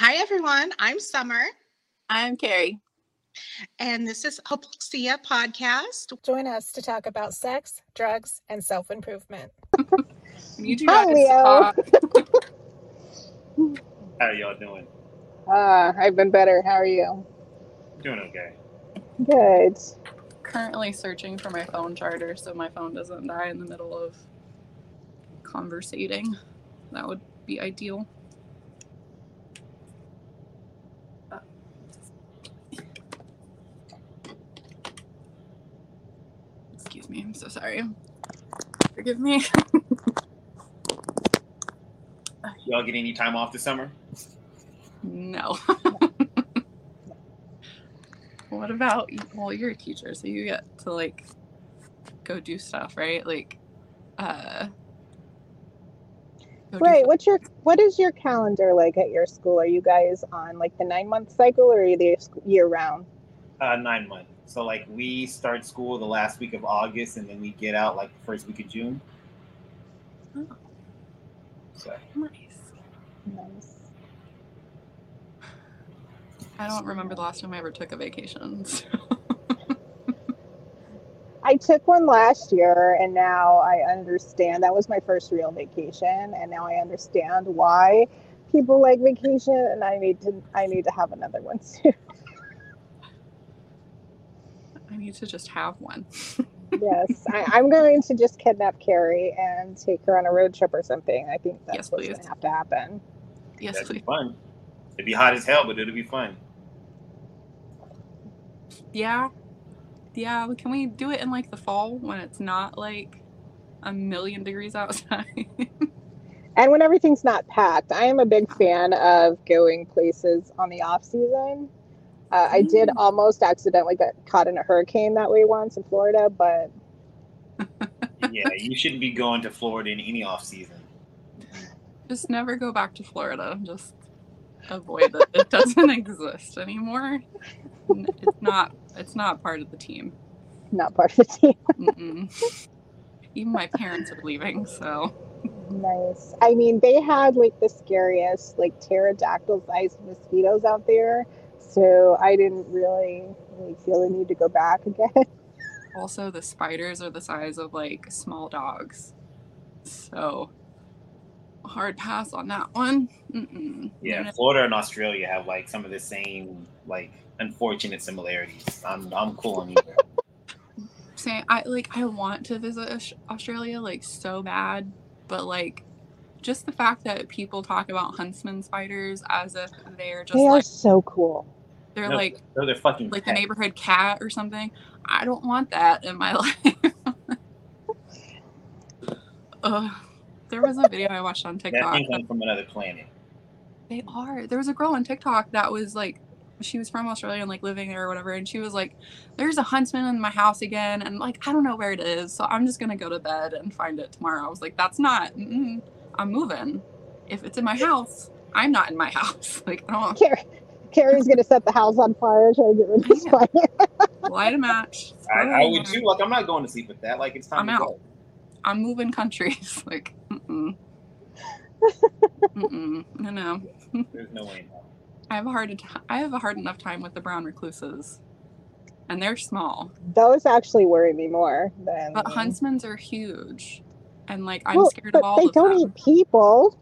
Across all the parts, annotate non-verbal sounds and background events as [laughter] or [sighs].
Hi, everyone. I'm Summer. I'm Carrie. And this is Hopelexia Podcast. Join us to talk about sex, drugs, and self improvement. [laughs] You two Hi, Leo. How are y'all doing? Uh, I've been better. How are you? Doing okay. Good. currently searching for my phone charger so my phone doesn't die in the middle of conversating. That would be ideal. Uh, Excuse me, I'm so sorry. Forgive me. Y'all get any time off this summer? No. [laughs] what about well, you're a teacher, so you get to like go do stuff, right? Like uh go Right. What's your what is your calendar like at your school? Are you guys on like the nine month cycle or are you there year round? Uh, nine months. So like we start school the last week of August, and then we get out like the first week of June. Oh. So Nice. Nice. I don't remember the last time I ever took a vacation. [laughs] so- I took one last year and now I understand that was my first real vacation and now I understand why people like vacation and I need to I need to have another one [laughs] soon. I need to just have one. yes. I, I'm going to just kidnap Carrie and take her on a road trip or something. I think that's Yes, what's gonna have to happen. Yes, that'd be please. fun. It'd be hot as hell, but it'll be fun. Yeah. Yeah, can we do it in like the fall when it's not like a million degrees outside? [laughs] And when everything's not packed, I am a big fan of going places on the off season. Uh, I did Mm. almost accidentally get caught in a hurricane that way once in Florida, but [laughs] yeah, you shouldn't be going to Florida in any off season. just never go back to Florida. Just avoid it. It doesn't [laughs] exist anymore. It's not. It's not part of the team. not part of the team. [laughs] Mm-mm. Even my parents are leaving, so nice. I mean, they had like the scariest, like pterodactyl sized mosquitoes out there. So I didn't really, really feel the need to go back again. [laughs] also the spiders are the size of like small dogs. So hard pass on that one. Mm-mm. Yeah, No, Florida and Australia have like some of the same like unfortunate similarities. I'm I'm cool on either. [laughs] saying I like I want to visit Australia like so bad, but like just the fact that people talk about huntsman spiders as if they're just they are like so cool. They're No, like They're, they're fucking like the pets. neighborhood cat or something. I don't want that in my [laughs] life. Ugh. There was a video I watched on That TikTok. thing comes from another planet. They are. There was a girl on TikTok that was like, she was from Australia and like living there or whatever, and she was like, "There's a huntsman in my house again," and like I don't know where it is, so I'm just gonna go to bed and find it tomorrow. I was like, "That's not. Mm-mm, I'm moving. If it's in my house, I'm not in my [laughs] house. Like I don't Carrie, Carrie's gonna set the house on fire trying to get rid of the Yeah. spider. light a match. I, I would too. Like I'm not going to sleep with that. Like it's time I'm to out. go. I'm moving countries. [laughs] like, mm-mm. [laughs] mm-mm. No, no. There's no way. in. I have a hard. I have a hard enough time with the brown recluses, and they're small. Those actually worry me more than But huntsmans are huge, and like I'm Well, scared but of all they of don't them. eat people.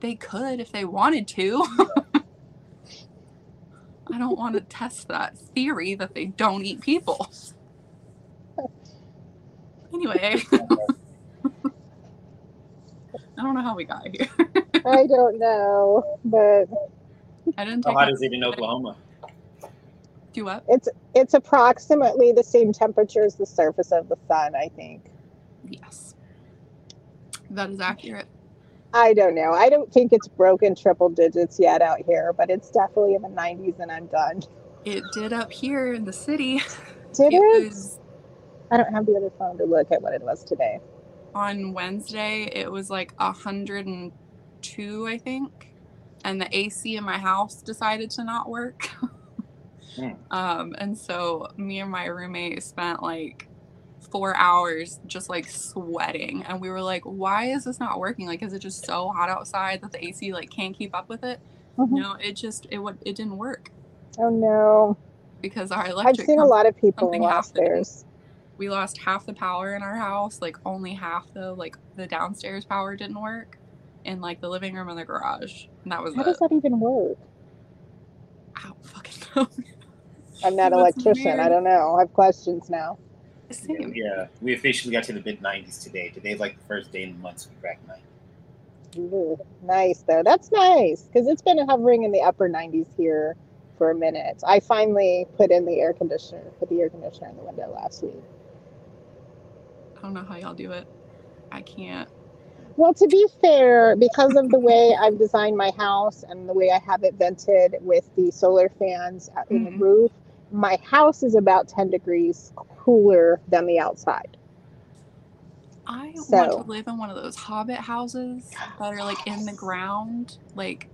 They could if they wanted to. [laughs] I don't want to test that theory that they don't eat people. Anyway, [laughs] I don't know how we got here. [laughs] I don't know, but I didn't How take hot it. is it in Oklahoma? Do what? it's it's approximately the same temperature as the surface of the sun. I think. Yes, that is accurate. I don't know. I don't think it's broken triple digits yet out here, but it's definitely in the 90s, and I'm done. It did up here in the city. [laughs] Did It it? was I don't have the other phone to look at what it was today. on Wednesday. It was like hundred and two, I think, and the AC in my house decided to not work. [laughs] Hmm. um, and so me and my roommate spent like four hours just like sweating, and we were like, "Why is this not working? Like, is it just so hot outside that the AC like can't keep up with it?" Mhm. No, it just it would it didn't work Oh no. because our electric I've seen a lot of people lost theirs. We lost half the power in our house. Like only half though. Like the downstairs power didn't work, and like the living room and the garage. And that was How it. does that even work? I don't fucking [laughs] know. I'm not an electrician. I don't know. I have questions now. Same. Yeah, we officially got to the mid 90s today. Today's like the first day in months we cracked 90. Ooh, nice though. That's nice because it's been hovering in the upper 90s here for a minute. I finally put in the air conditioner, put the air conditioner in the window last week. I don't know how y'all do it. I can't. Well, to be fair, because of the way I've designed my house and the way I have it vented with the solar fans out in Mhm. the roof, my house is about 10 degrees cooler than the outside. I want to live in one of those hobbit houses that are like in the ground. Like,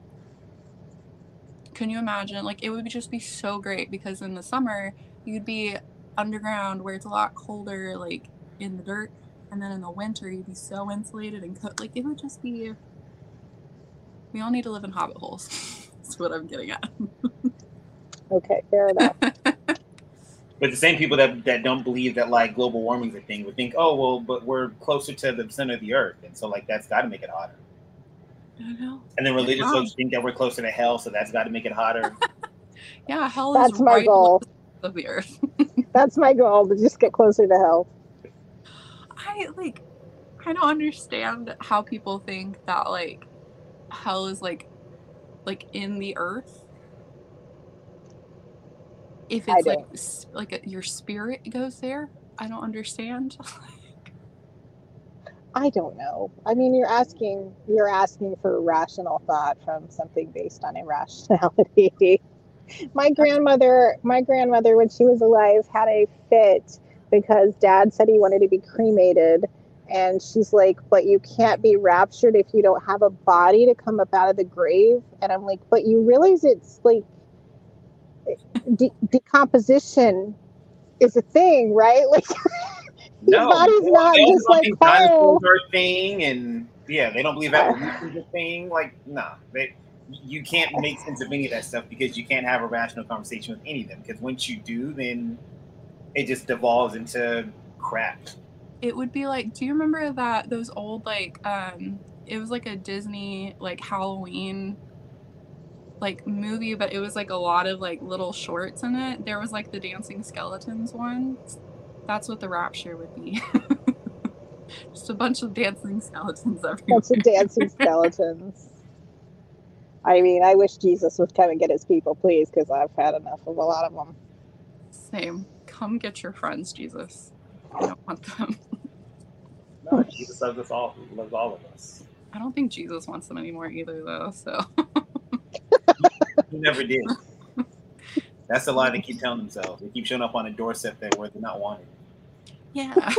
can you imagine? Like, it would just be so great because in the summer, you'd be underground where it's a lot colder, like in the dirt. And then in the winter, you'd be so insulated and cooked. Like, it would just be. We all need to live in hobbit holes. [laughs] That's what I'm getting at. [laughs] Okay, fair enough. [laughs] But the same people that, that don't believe that like global warming's a thing would think, oh well, but we're closer to the center of the earth, and so like that's got to make it hotter. I don't know. And then religious Wow. folks think that we're closer to hell, so that's got to make it hotter. [laughs] Yeah, hell That's is my right goal. of the earth. [laughs] That's my goal to just get closer to hell. I like I don't understand how people think that like hell is like like in the earth. If it's like like a, your spirit goes there, I don't understand. [laughs] I don't know. I mean, you're asking you're asking for rational thought from something based on irrationality. [laughs] my grandmother, my grandmother, when she was alive, had a fit because Dad said he wanted to be cremated, and she's like, "But you can't be raptured if you don't have a body to come up out of the grave." And I'm like, "But you realize it's like de- decomposition is a thing, right? [laughs] Like." Your body's they not just like think coal. dinosaurs are a thing, and yeah, they don't believe evolution's [laughs] a thing. Like, nah, they, you can't make sense of any of that stuff because you can't have a rational conversation with any of them. Because once you do, then it just devolves into crap. it would be like do you remember that those old like um it was like a Disney like Halloween like movie but it was like a lot of like little shorts in it. There was like the dancing skeletons one. That's what the rapture would be. [laughs] Just a bunch of dancing skeletons everywhere. Bunch of dancing skeletons. I mean, I wish Jesus would come and get his people, please, because I've had enough of a lot of them. Same. Come get your friends, Jesus. I don't want them. [laughs] No, Jesus loves us all. Loves all of us. I don't think Jesus wants them anymore either, though. So He [laughs] never did. That's a lie they keep telling themselves. They keep showing up on a doorstep that where they're not wanted. yeah.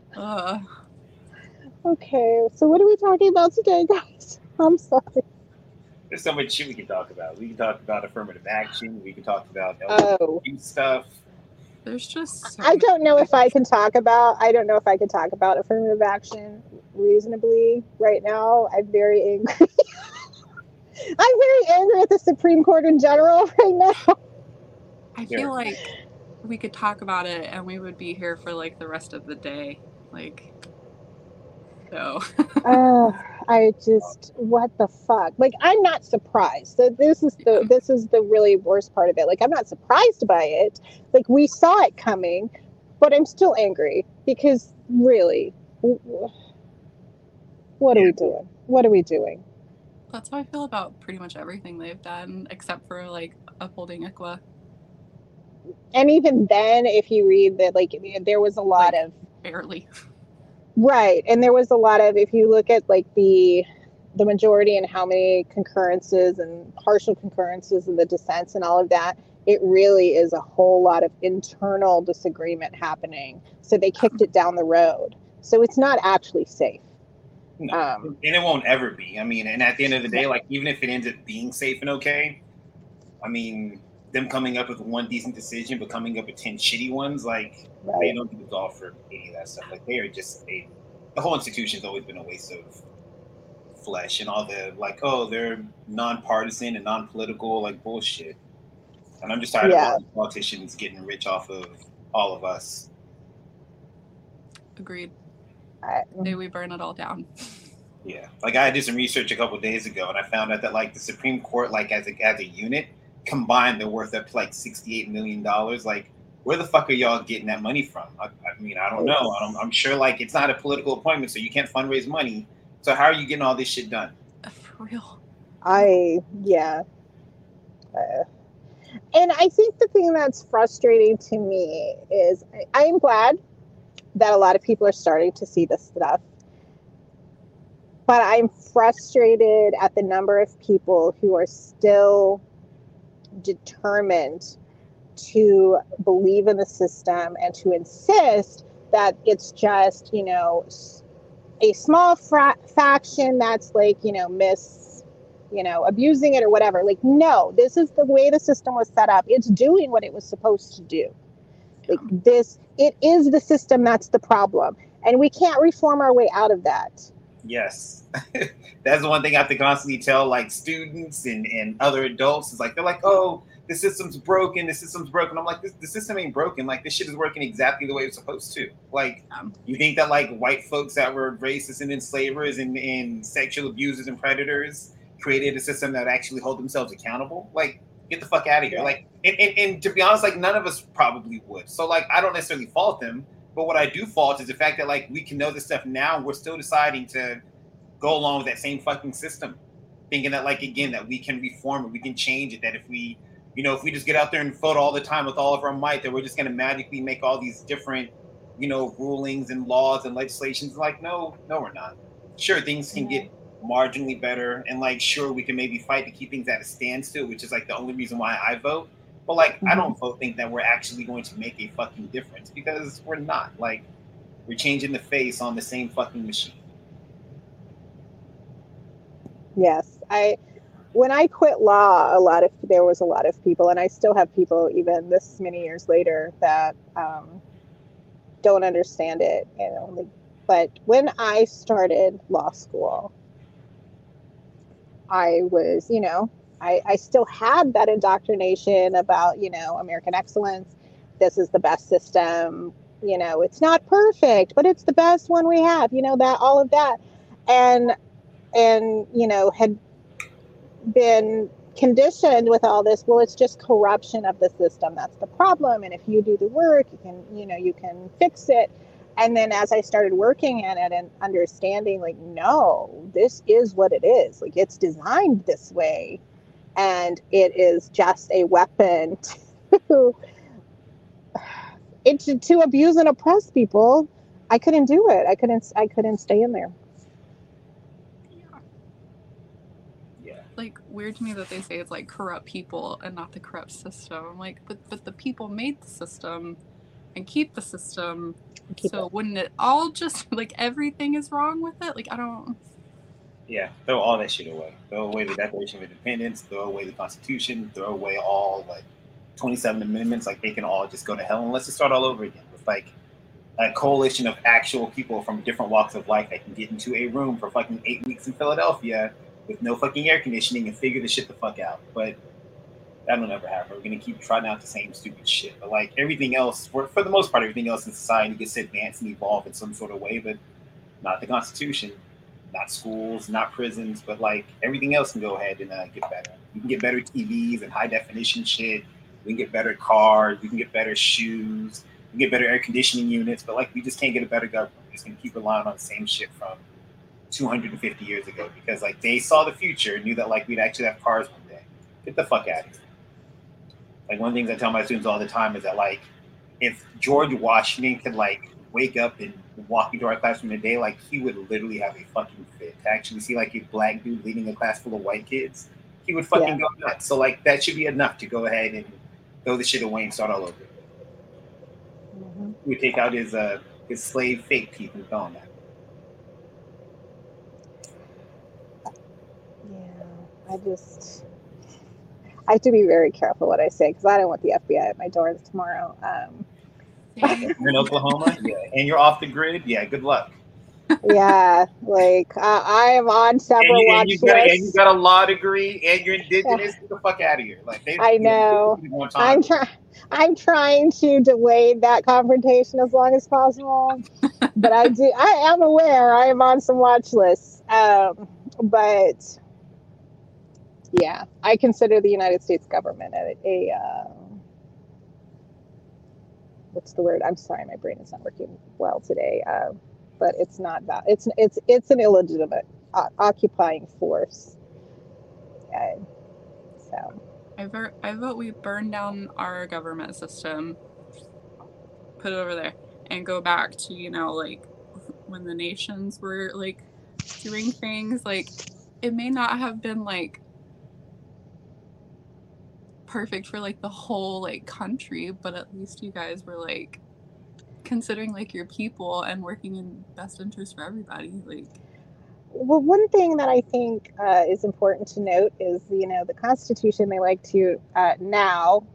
[laughs] uh, Okay, so what are we talking about today, guys? [laughs] I'm sorry. There's so much shit we can talk about. We can talk about affirmative action. We can talk about Oh, stuff. there's just. So I don't know if I can talk about. I don't know if I can talk about affirmative action reasonably right now. I'm very angry. [laughs] I'm very angry at the Supreme Court in general [laughs] right now. I Yeah. feel like we could talk about it and we would be here for like the rest of the day. Like, so. [laughs] uh, I just what the fuck? Like I'm not surprised. So this is the this is the really worst part of it. Like I'm not surprised by it. Like we saw it coming, but I'm still angry because really, w- w- what are we doing? What are we doing? That's how I feel about pretty much everything they've done, except for like upholding ICWA. And even then, if you read that, like there was a lot Like- of Barely. Right. And there was a lot of if you look at like the the majority and how many concurrences and partial concurrences and the dissents and all of that, it really is a whole lot of internal disagreement happening. So they kicked it down the road. So it's not actually safe. No. Um, and it won't ever be. I mean, and at the end of the day, like even if it ends up being safe and okay, I mean, them coming up with one decent decision, but coming up with ten shitty ones, like they don't do golf for any of that stuff. Like they are just a the whole institution's always been a waste of flesh and all the like, oh, they're nonpartisan and non-political, like bullshit. And I'm just tired Yeah. of politicians getting rich off of all of us. Agreed. I, Say we burn it all down. Yeah, like I did some research a couple days ago, and I found out that like the Supreme Court, like as a as a unit, combined, they're worth up to like sixty-eight million dollars. Like, where the fuck are y'all getting that money from? I, I mean, I don't know. I'm, I'm sure like it's not a political appointment, so you can't fundraise money. So how are you getting all this shit done? Uh, For real. I yeah. Uh, and I think the thing that's frustrating to me is I, I am glad that a lot of people are starting to see this stuff. But I'm frustrated at the number of people who are still determined to believe in the system and to insist that it's just, you know, a small fra- faction that's like, you know, miss you know, abusing it or whatever. Like, no, this is the way the system was set up. It's doing what it was supposed to do. Like this, it is the system that's the problem. And we can't reform our way out of that. Yes, [laughs] that's the one thing I have to constantly tell like students and, and other adults is like they're like, oh, the system's broken. The system's broken. I'm like, this, the system ain't broken. Like this shit is working exactly the way it's supposed to. Like, Um, you think that like white folks that were racist and enslavers and, and sexual abusers and predators created a system that actually hold themselves accountable? Like, get the fuck out of here. Like, and, and, and to be honest, like none of us probably would. So like, I don't necessarily fault them. But what I do fault is the fact that like we can know this stuff now, and we're still deciding to go along with that same fucking system, thinking that like again that we can reform it, we can change it. That if we, you know, if we just get out there and vote all the time with all of our might, that we're just gonna magically make all these different, you know, rulings and laws and legislations. Like no, no, we're not. Sure, things can get marginally better, and like sure we can maybe fight to keep things at a standstill, which is like the only reason why I vote. But like I don't vote think that we're actually going to make a fucking difference because we're not. Like we're changing the face on the same fucking machine. Yes. I, when I quit law, a lot of, there was a lot of people, and I still have people even this many years later that um, don't understand it. You know, like, but when I started law school, I was, you know, I, I still had that indoctrination about, you know, American excellence. This is the best system. You know, it's not perfect, but it's the best one we have. You know that all of that, and and you know had been conditioned with all this. Well, it's just corruption of the system. That's the problem. And if you do the work, you can, you know, you can fix it and then as i started working at it and understanding like no this is what it is. Like it's designed this way. And it is just a weapon [laughs] to [sighs] it to, to abuse and oppress people. I couldn't do it. I couldn't i couldn't stay in there. Yeah. Like weird to me that they say it's like corrupt people and not the corrupt system. I'm like, but but the people made the system and keep the system. Keep so it. wouldn't it all just [laughs] like everything is wrong with it? Like I don't Yeah, throw all that shit away. Throw away the Declaration of Independence. Throw away the Constitution. Throw away all like twenty-seven amendments. Like they can all just go to hell and let's just start all over again with like a coalition of actual people from different walks of life that can get into a room for fucking eight weeks in Philadelphia with no fucking air conditioning and figure the shit the fuck out. But that'll never happen. We're gonna keep trying out the same stupid shit. But like everything else, for, for the most part, everything else in society gets to advance and evolve in some sort of way, but not the Constitution not schools, not prisons, but like everything else can go ahead and uh, get better. You can get better TVs and high definition shit. We can get better cars. We can get better shoes. We can get better air conditioning units. But like, we just can't get a better government. We're just gonna keep relying on the same shit from 250 years ago because like they saw the future and knew that like we'd actually have cars one day. Get the fuck out of here. Like one of the things I tell my students all the time is that like if George Washington could like wake up and walk into our classroom today, like he would literally have a fucking fit. To actually see like a black dude leading a class full of white kids, he would fucking go nuts. So like that should be enough to go ahead and throw the shit away and start all over. Mhm. We take out his uh his slave fake teeth and throw them at. Yeah, I just I have to be very careful what I say because I don't want the FBI at my doors tomorrow. Um, You're in Oklahoma, yeah, and you're off the grid, yeah. Good luck. yeah, like uh, I am on And several you, watch and, you got, a- and you lists. got a law degree, and you're indigenous. Get the fuck out of here! Like they, I know. I'm trying. I'm trying to delay that confrontation as long as possible, but I do. I am aware I am on some watch lists. Um, but yeah, I consider the United States government a. a uh, what's the word? I'm sorry, my brain is not working well today. Uh, but it's not that. It's it's it's an illegitimate uh, occupying force. So. I vote, I vote we burn down our government system, put it over there, and go back to, you know, like when the nations were like doing things. Like, it may not have been like perfect for like the whole like country, but at least you guys were like considering like your people and working in best interest for everybody. Like, Well, one thing that I think uh, is important to note is, you know, the Constitution. They like to uh, now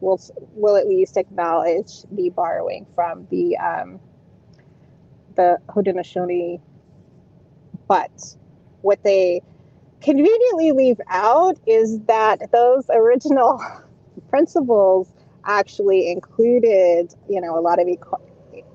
will will at least acknowledge the borrowing from the um, the Haudenosaunee, but what they conveniently leave out is that those original [laughs] principles actually included, you know, a lot of equ-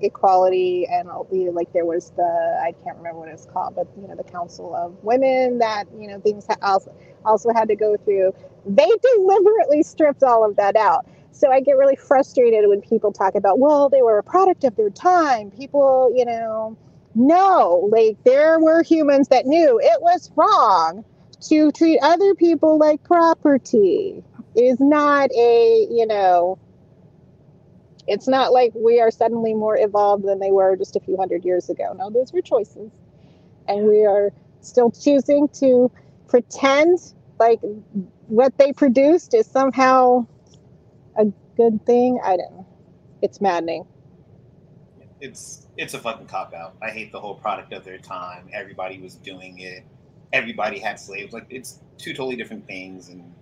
equality and like there was the I can't remember what it's called, but you know, the Council of Women that you know things also also had to go through. They deliberately stripped all of that out. So I get really frustrated when people talk about, well, they were a product of their time. People, you know, no, like there were humans that knew it was wrong to treat other people like property. is not a, you know, it's not like we are suddenly more evolved than they were just a few hundred years ago. No, those were choices. And we are still choosing to pretend like what they produced is somehow a good thing. I don't know. It's maddening. it's it's a fucking cop out. I hate the whole product of their time. Everybody was doing it. Everybody had slaves. Like it's two totally different things. And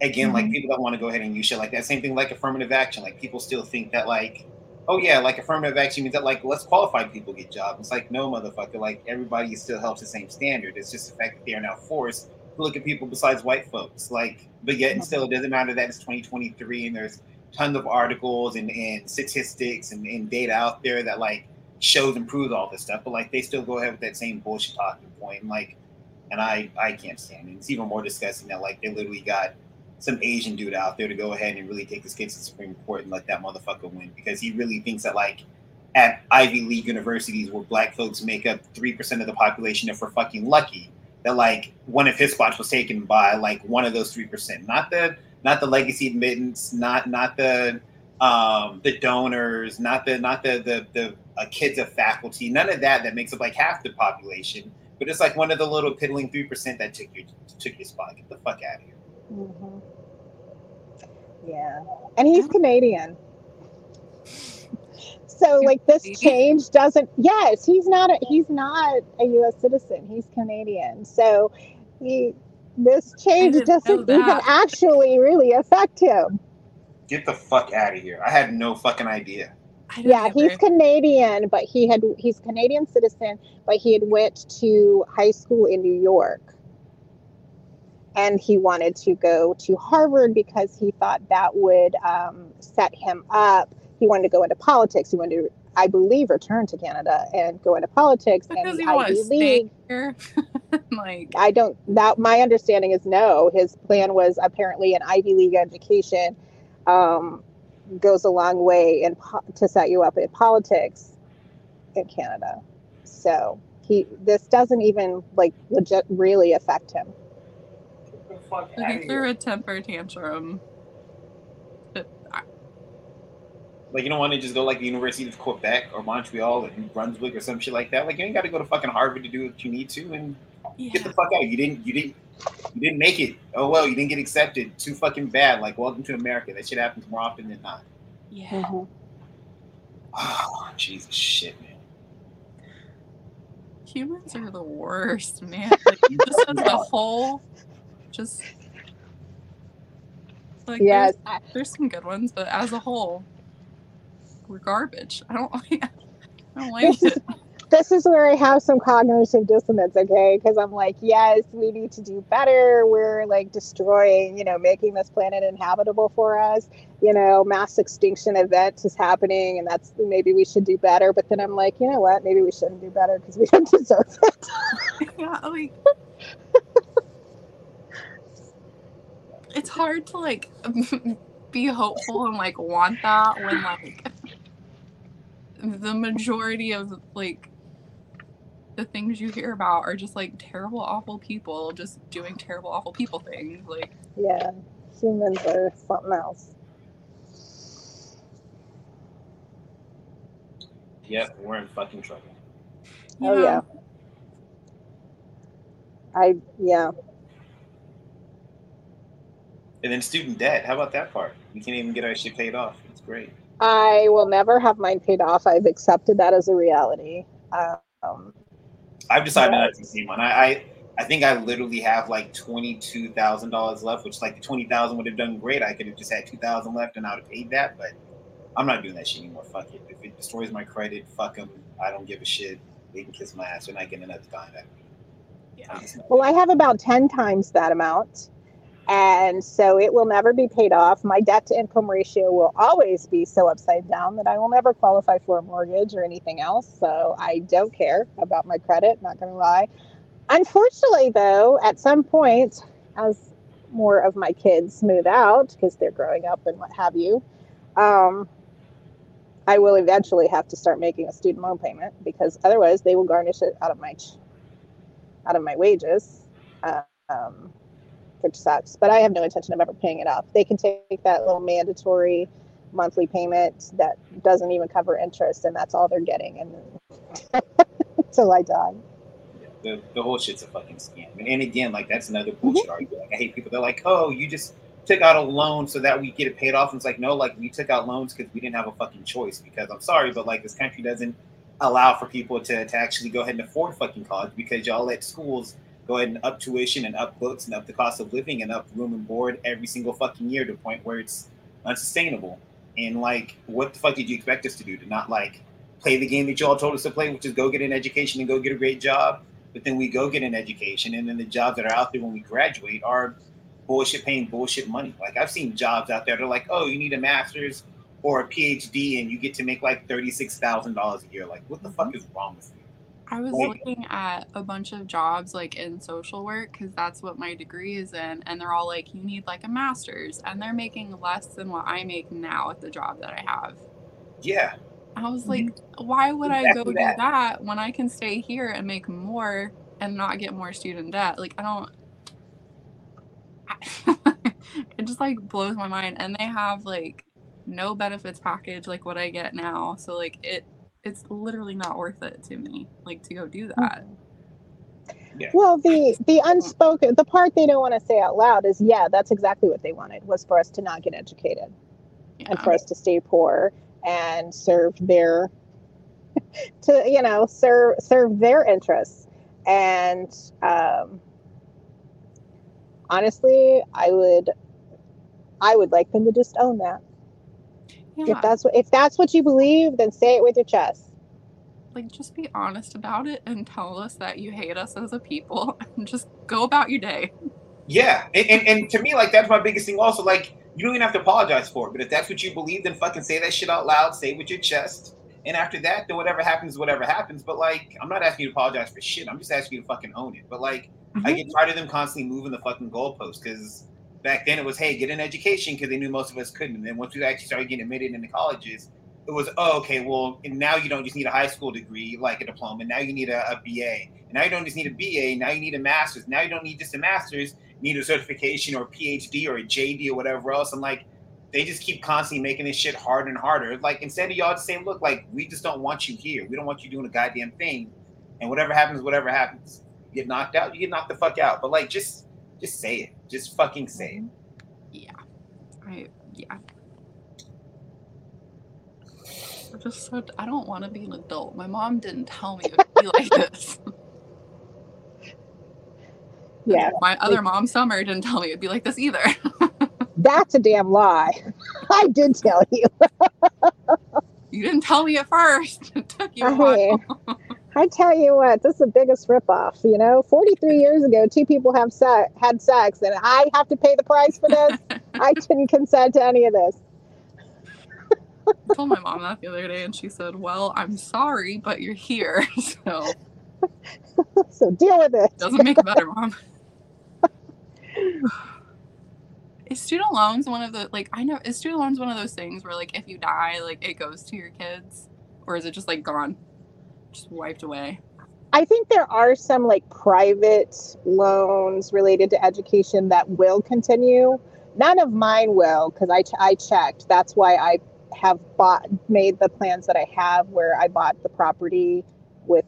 again, like Mhm. people that want to go ahead and use shit like that. Same thing like affirmative action. Like people still think that like, oh yeah, like affirmative action means that like less qualified people get jobs. It's like no motherfucker. Like everybody still helps the same standard. It's just the fact that they are now forced to look at people besides white folks. Like, but yet and still it doesn't matter that it's 2023 and there's tons of articles and, and statistics and, and data out there that like shows and proves all this stuff, but like they still go ahead with that same bullshit talking point. And like, and I I can't stand it. It's even more disgusting that like they literally got some Asian dude out there to go ahead and really take this case to the Supreme Court and let that motherfucker win because he really thinks that like at Ivy League universities where black folks make up three percent of the population, if we're fucking lucky, that like one of his spots was taken by like one of those three percent, not the not the legacy admittance, not not the um the donors, not the not the the the uh, kids of faculty, none of that that makes up like half the population, but it's like one of the little piddling three percent that took your took your spot. Get the fuck out of here. Mhm. Yeah. And he's Canadian. [laughs] So like this change doesn't yes, he's not a he's not a US citizen. He's Canadian. So he this change doesn't even actually really affect him. Get the fuck out of here. I had no fucking idea. Yeah, he's. Canadian, but he had he's Canadian citizen, but he had went to high school in New York. And he wanted to go to Harvard because he thought that would um, set him up. He wanted to go into politics. He wanted to, I believe, return to Canada and go into politics because and want Ivy to stay League. here. [laughs] like, I don't. That my understanding is no. His plan was apparently an Ivy League education um, goes a long way in po- to set you up in politics in Canada. So he this doesn't even like legit really affect him. Get the fuck like out he threw here. a temper tantrum. Like you don't want to just go like the University of Quebec or Montreal or New Brunswick or some shit like that. Like you ain't got to go to fucking Harvard to do what you need to and yeah. get the fuck out. You didn't you didn't you didn't make it. Oh well, you didn't get accepted. Too fucking bad. Like welcome to America. That shit happens more often than not. yeah. Oh Jesus shit, man. Humans are the worst, man. Like, just as a whole, just like Yes, there's, there's some good ones, but as a whole, we're garbage. I don't like. [laughs] I don't like it. [laughs] this is where I have some cognitive dissonance, okay? Because I'm like, yes, we need to do better. We're like destroying, you know, making this planet inhabitable for us. You know, mass extinction event is happening, and that's maybe we should do better. But then I'm like, you know what? Maybe we shouldn't do better because we don't [laughs] deserve it. yeah, like it's hard to like [laughs] be hopeful and like want that when like the majority of like the things you hear about are just like terrible awful people just doing terrible awful people things like yeah, humans are something else. Yep, we're in fucking trouble. you Oh yeah. I yeah. And then student debt. How about that part? We can't even get our shit paid off. It's great. I will never have mine paid off. I've accepted that as a reality. Um, I've decided Right. not to see one. I, I I think I literally have like twenty two thousand dollars left, which like the twenty thousand would have done great. I could have just had two thousand left and I would have paid that, but I'm not doing that shit anymore. Fuck it. If it destroys my credit, fuck them. I don't give a shit. They can kiss my ass. They're not getting another dime out of me. yeah I'm just not- Well, I have about 10 times that amount. And so it will never be paid off. My debt to income ratio will always be so upside down that I will never qualify for a mortgage or anything else. So I don't care about my credit, not going to lie. Unfortunately, though, at some point, as more of my kids move out because they're growing up and what have you, um, I will eventually have to start making a student loan payment because otherwise they will garnish it out of my out of my wages, um, which sucks. But I have no intention of ever paying it off. They can take that little mandatory monthly payment that doesn't even cover interest, and that's all they're getting, and until I die. the, the whole shit's a fucking scam. And, and again, like that's another mm-hmm. bullshit argument. Like I hate people. They're like, oh, you just took out a loan so that we get it paid off. And it's like, no, like we took out loans because we didn't have a fucking choice. Because I'm sorry, but like this country doesn't allow for people to, to actually go ahead and afford fucking college because y'all let schools go ahead and up tuition and up books and up the cost of living and up room and board every single fucking year to the point where it's unsustainable. And like, what the fuck did you expect us to do? To not like play the game that y'all told us to play, which is go get an education and go get a great job but then we go get an education and then the jobs that are out there when we graduate are bullshit paying bullshit money like i've seen jobs out there that are like oh you need a master's or a phd and you get to make like $36000 a year like what the fuck mhm. is wrong with you I was looking at a bunch of jobs like in social work because that's what my degree is in, and they're all like, you need like a master's, and they're making less than what I make now at the job that I have. yeah I was like, mm-hmm. why would I go Exactly do that. that when I can stay here and make more and not get more student debt? Like, I don't. [laughs] it just like blows my mind, and they have like no benefits package like what I get now. So like it, it's literally not worth it to me like to go do that. Well, the the unspoken, the part they don't want to say out loud is, yeah, that's exactly what they wanted was for us to not get educated and for us to stay poor and serve their, [laughs] to you know, serve serve their interests. And um, honestly, I would, I would like them to just own that. Yeah. If that's what if that's what you believe, then say it with your chest. like just be honest about it and tell us that you hate us as a people [laughs] and just go about your day. yeah and, and, and to me like that's my biggest thing also like you don't even have to apologize for it but if that's what you believe then fucking say that shit out loud say it with your chest and after that then whatever happens whatever happens but like i'm not asking you to apologize for shit i'm just asking you to fucking own it but like I mm-hmm. get tired of them constantly moving the fucking goalposts because back then it was, hey, get an education because they knew most of us couldn't. And then once we actually started getting admitted into colleges, it was, oh, okay, well, now you don't just need a high school degree like a diploma. Now you need a, a BA. And now you don't just need a BA. Now you need a master's. Now you don't need just a master's. You need a certification or a PhD or a JD or whatever else. And like, they just keep constantly making this shit harder and harder. Like, instead of y'all just saying, look, like, we just don't want you here. We don't want you doing a goddamn thing. And whatever happens, whatever happens you get knocked out, you get knocked the fuck out. But like, just just say it. Just fucking say it. Yeah. I yeah. I just so I don't want to be an adult. My mom didn't tell me it would be like [laughs] this. Yeah, My other mom, Summer, didn't tell me it'd be like this either. [laughs] that's a damn lie. [laughs] I did tell you. you didn't tell me at first. It took you a I while. I tell you what, this is the biggest ripoff. You know, 43 years ago, two people have se- had sex, and I have to pay the price for this. [laughs] I didn't consent to any of this. I told my mom that the other day, and she said, "Well, I'm sorry, but you're here, [laughs] so [laughs] So deal with it. doesn't make it better, mom." [sighs] Is student loans one of the like I know is student loans one of those things where like if you die like it goes to your kids or is it just like gone just wiped away I think there are some like private loans related to education that will continue. None of mine will because I, ch- I checked. That's why I have bought made the plans that I have where I bought the property with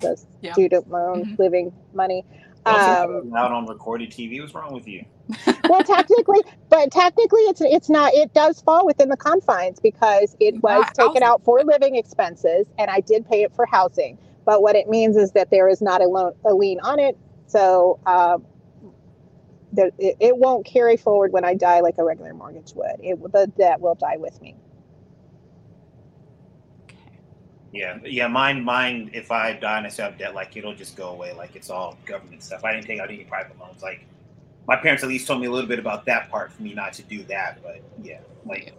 the Yeah. student loan Mhm. living money. Um, out on recorded TV. What's wrong with you? [laughs] well, technically, but technically, it's it's not. It does fall within the confines because it was got taken housing. out for living expenses, and I did pay it for housing. But what it means is that there is not a loan a lien on it, so uh, there, it, it won't carry forward when I die like a regular mortgage would. It the debt will die with me. Yeah, yeah. Mine, mine. If I die and I still have debt, like it'll just go away. Like it's all government stuff. I didn't take out any private loans. Like my parents at least told me a little bit about that part for me not to do that. But yeah, like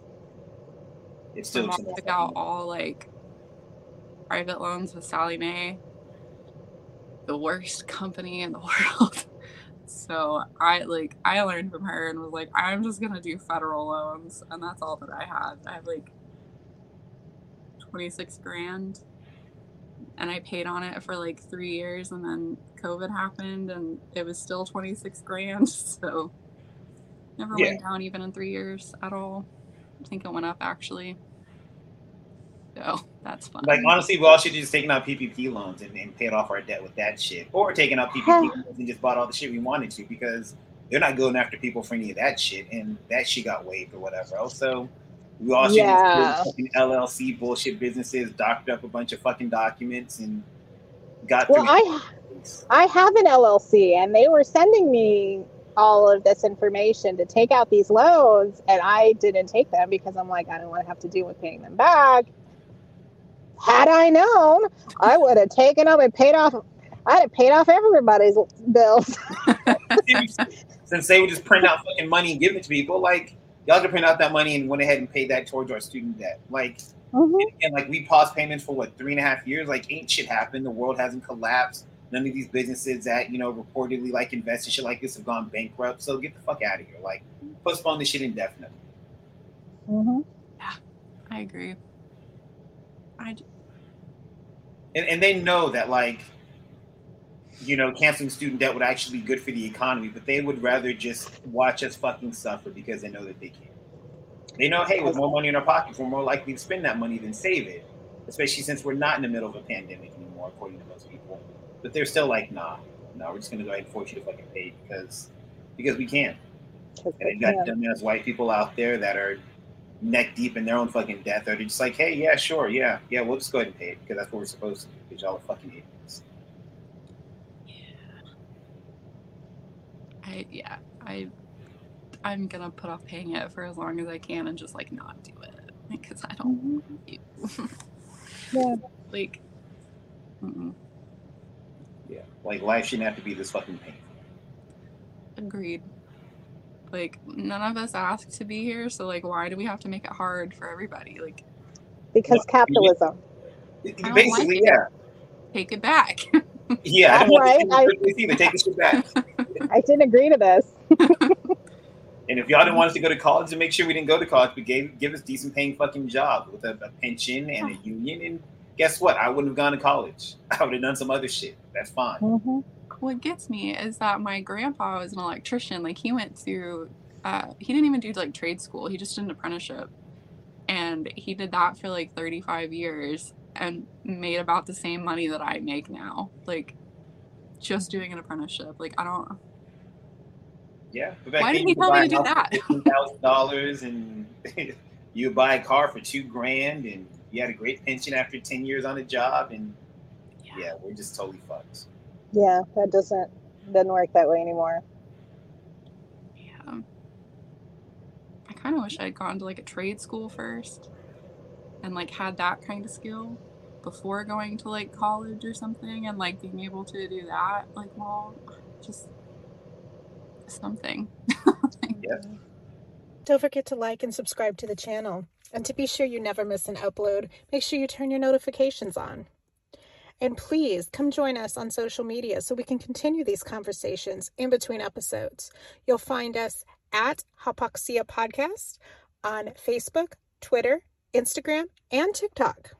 it's my still. mom took out all like private loans with Sallie Mae the worst company in the [laughs] world so I like I learned from her and was like I'm just gonna do federal loans and that's all that I have I have like 26 grand and I paid on it for like three years and then COVID happened and it was still 26 grand [laughs] so never Yeah. went down even in three years at all. I think it went up actually. So that's fun. Like honestly, we all should just taken out PPP loans and, and paid off our debt with that shit, or taken out PPP loans and just bought all the shit we wanted to because they're not going after people for any of that shit, and that shit got waived or whatever. Else. So we all should Yeah. fucking LLC bullshit businesses, doctored up a bunch of fucking documents, and got. Well, I I have an LLC, and they were sending me all of this information to take out these loans, and I didn't take them because I'm like, I don't want to have to deal with paying them back. Had I known, I would have taken them and paid off. I'd have paid off everybody's bills. [laughs] since they would just print out fucking money and give it to people, like y'all could print out that money and went ahead and paid that towards our student debt. Like Mhm. and like we paused payments for what three and a half years. Like ain't shit happened. The world hasn't collapsed. None of these businesses that you know reportedly like invest in shit like this have gone bankrupt. So get the fuck out of here. Like postpone this shit indefinitely. Mhm. Yeah, I agree. I j- And, and they know that like you know canceling student debt would actually be good for the economy, but they would rather just watch us fucking suffer because they know that they can. They know, hey, with more money in our pockets, we're more likely to spend that money than save it. Especially since we're not in the middle of a pandemic anymore, according to most people. But they're still like, nah, no, we're just gonna go ahead and force you to fucking pay because because we can. And they you got can. dumbass white people out there that are neck deep in their own fucking death. They're just like, hey, yeah, sure, yeah, yeah, we'll just go ahead and pay it because that's what we're supposed to do because y'all are fucking idiots. I yeah, I I'm gonna put off paying it for as long as I can and just like not do it because I don't Mhm. [laughs] Yeah. like. Mm-mm. Yeah, like life shouldn't have to be this fucking painful. Agreed. Like none of us asked to be here, so like why do we have to make it hard for everybody? Like Because No, capitalism. don't Basically, like it. yeah, take it back. [laughs] yeah. I don't want Right, I- this to. Take this shit back. [laughs] I didn't agree to this. And if y'all didn't want us to go to college, then make sure we didn't go to college, but gave give us decent paying fucking jobs with a, a pension and a union. And guess what? I wouldn't have gone to college. [laughs] I would have done some other shit. That's fine. Mhm. what gets me is that my grandpa was an electrician. Like he went through, uh, he didn't even do like trade school. He just did an apprenticeship, and he did that for like 35 years and made about the same money that I make now. Like just doing an apprenticeship. Like I don't. Yeah. But back Why then didn't you he tell me to do buy a house that? for thousand dollars, and [laughs] you buy a car for two grand, and you had a great pension after ten years on a job, and yeah, we're just totally fucked. Yeah, that doesn't doesn't work that way anymore. Yeah. I kind of wish I'd gone to like a trade school first, and like had that kind of skill. before going to like college or something and like being able to do that like well just something [laughs] Don't forget to like and subscribe to the channel. And to be sure you never miss an upload, make sure you turn your notifications on. And please come join us on social media so we can continue these conversations in between episodes. You'll find us at Hypoxia Podcast on Facebook, Twitter, Instagram, and TikTok.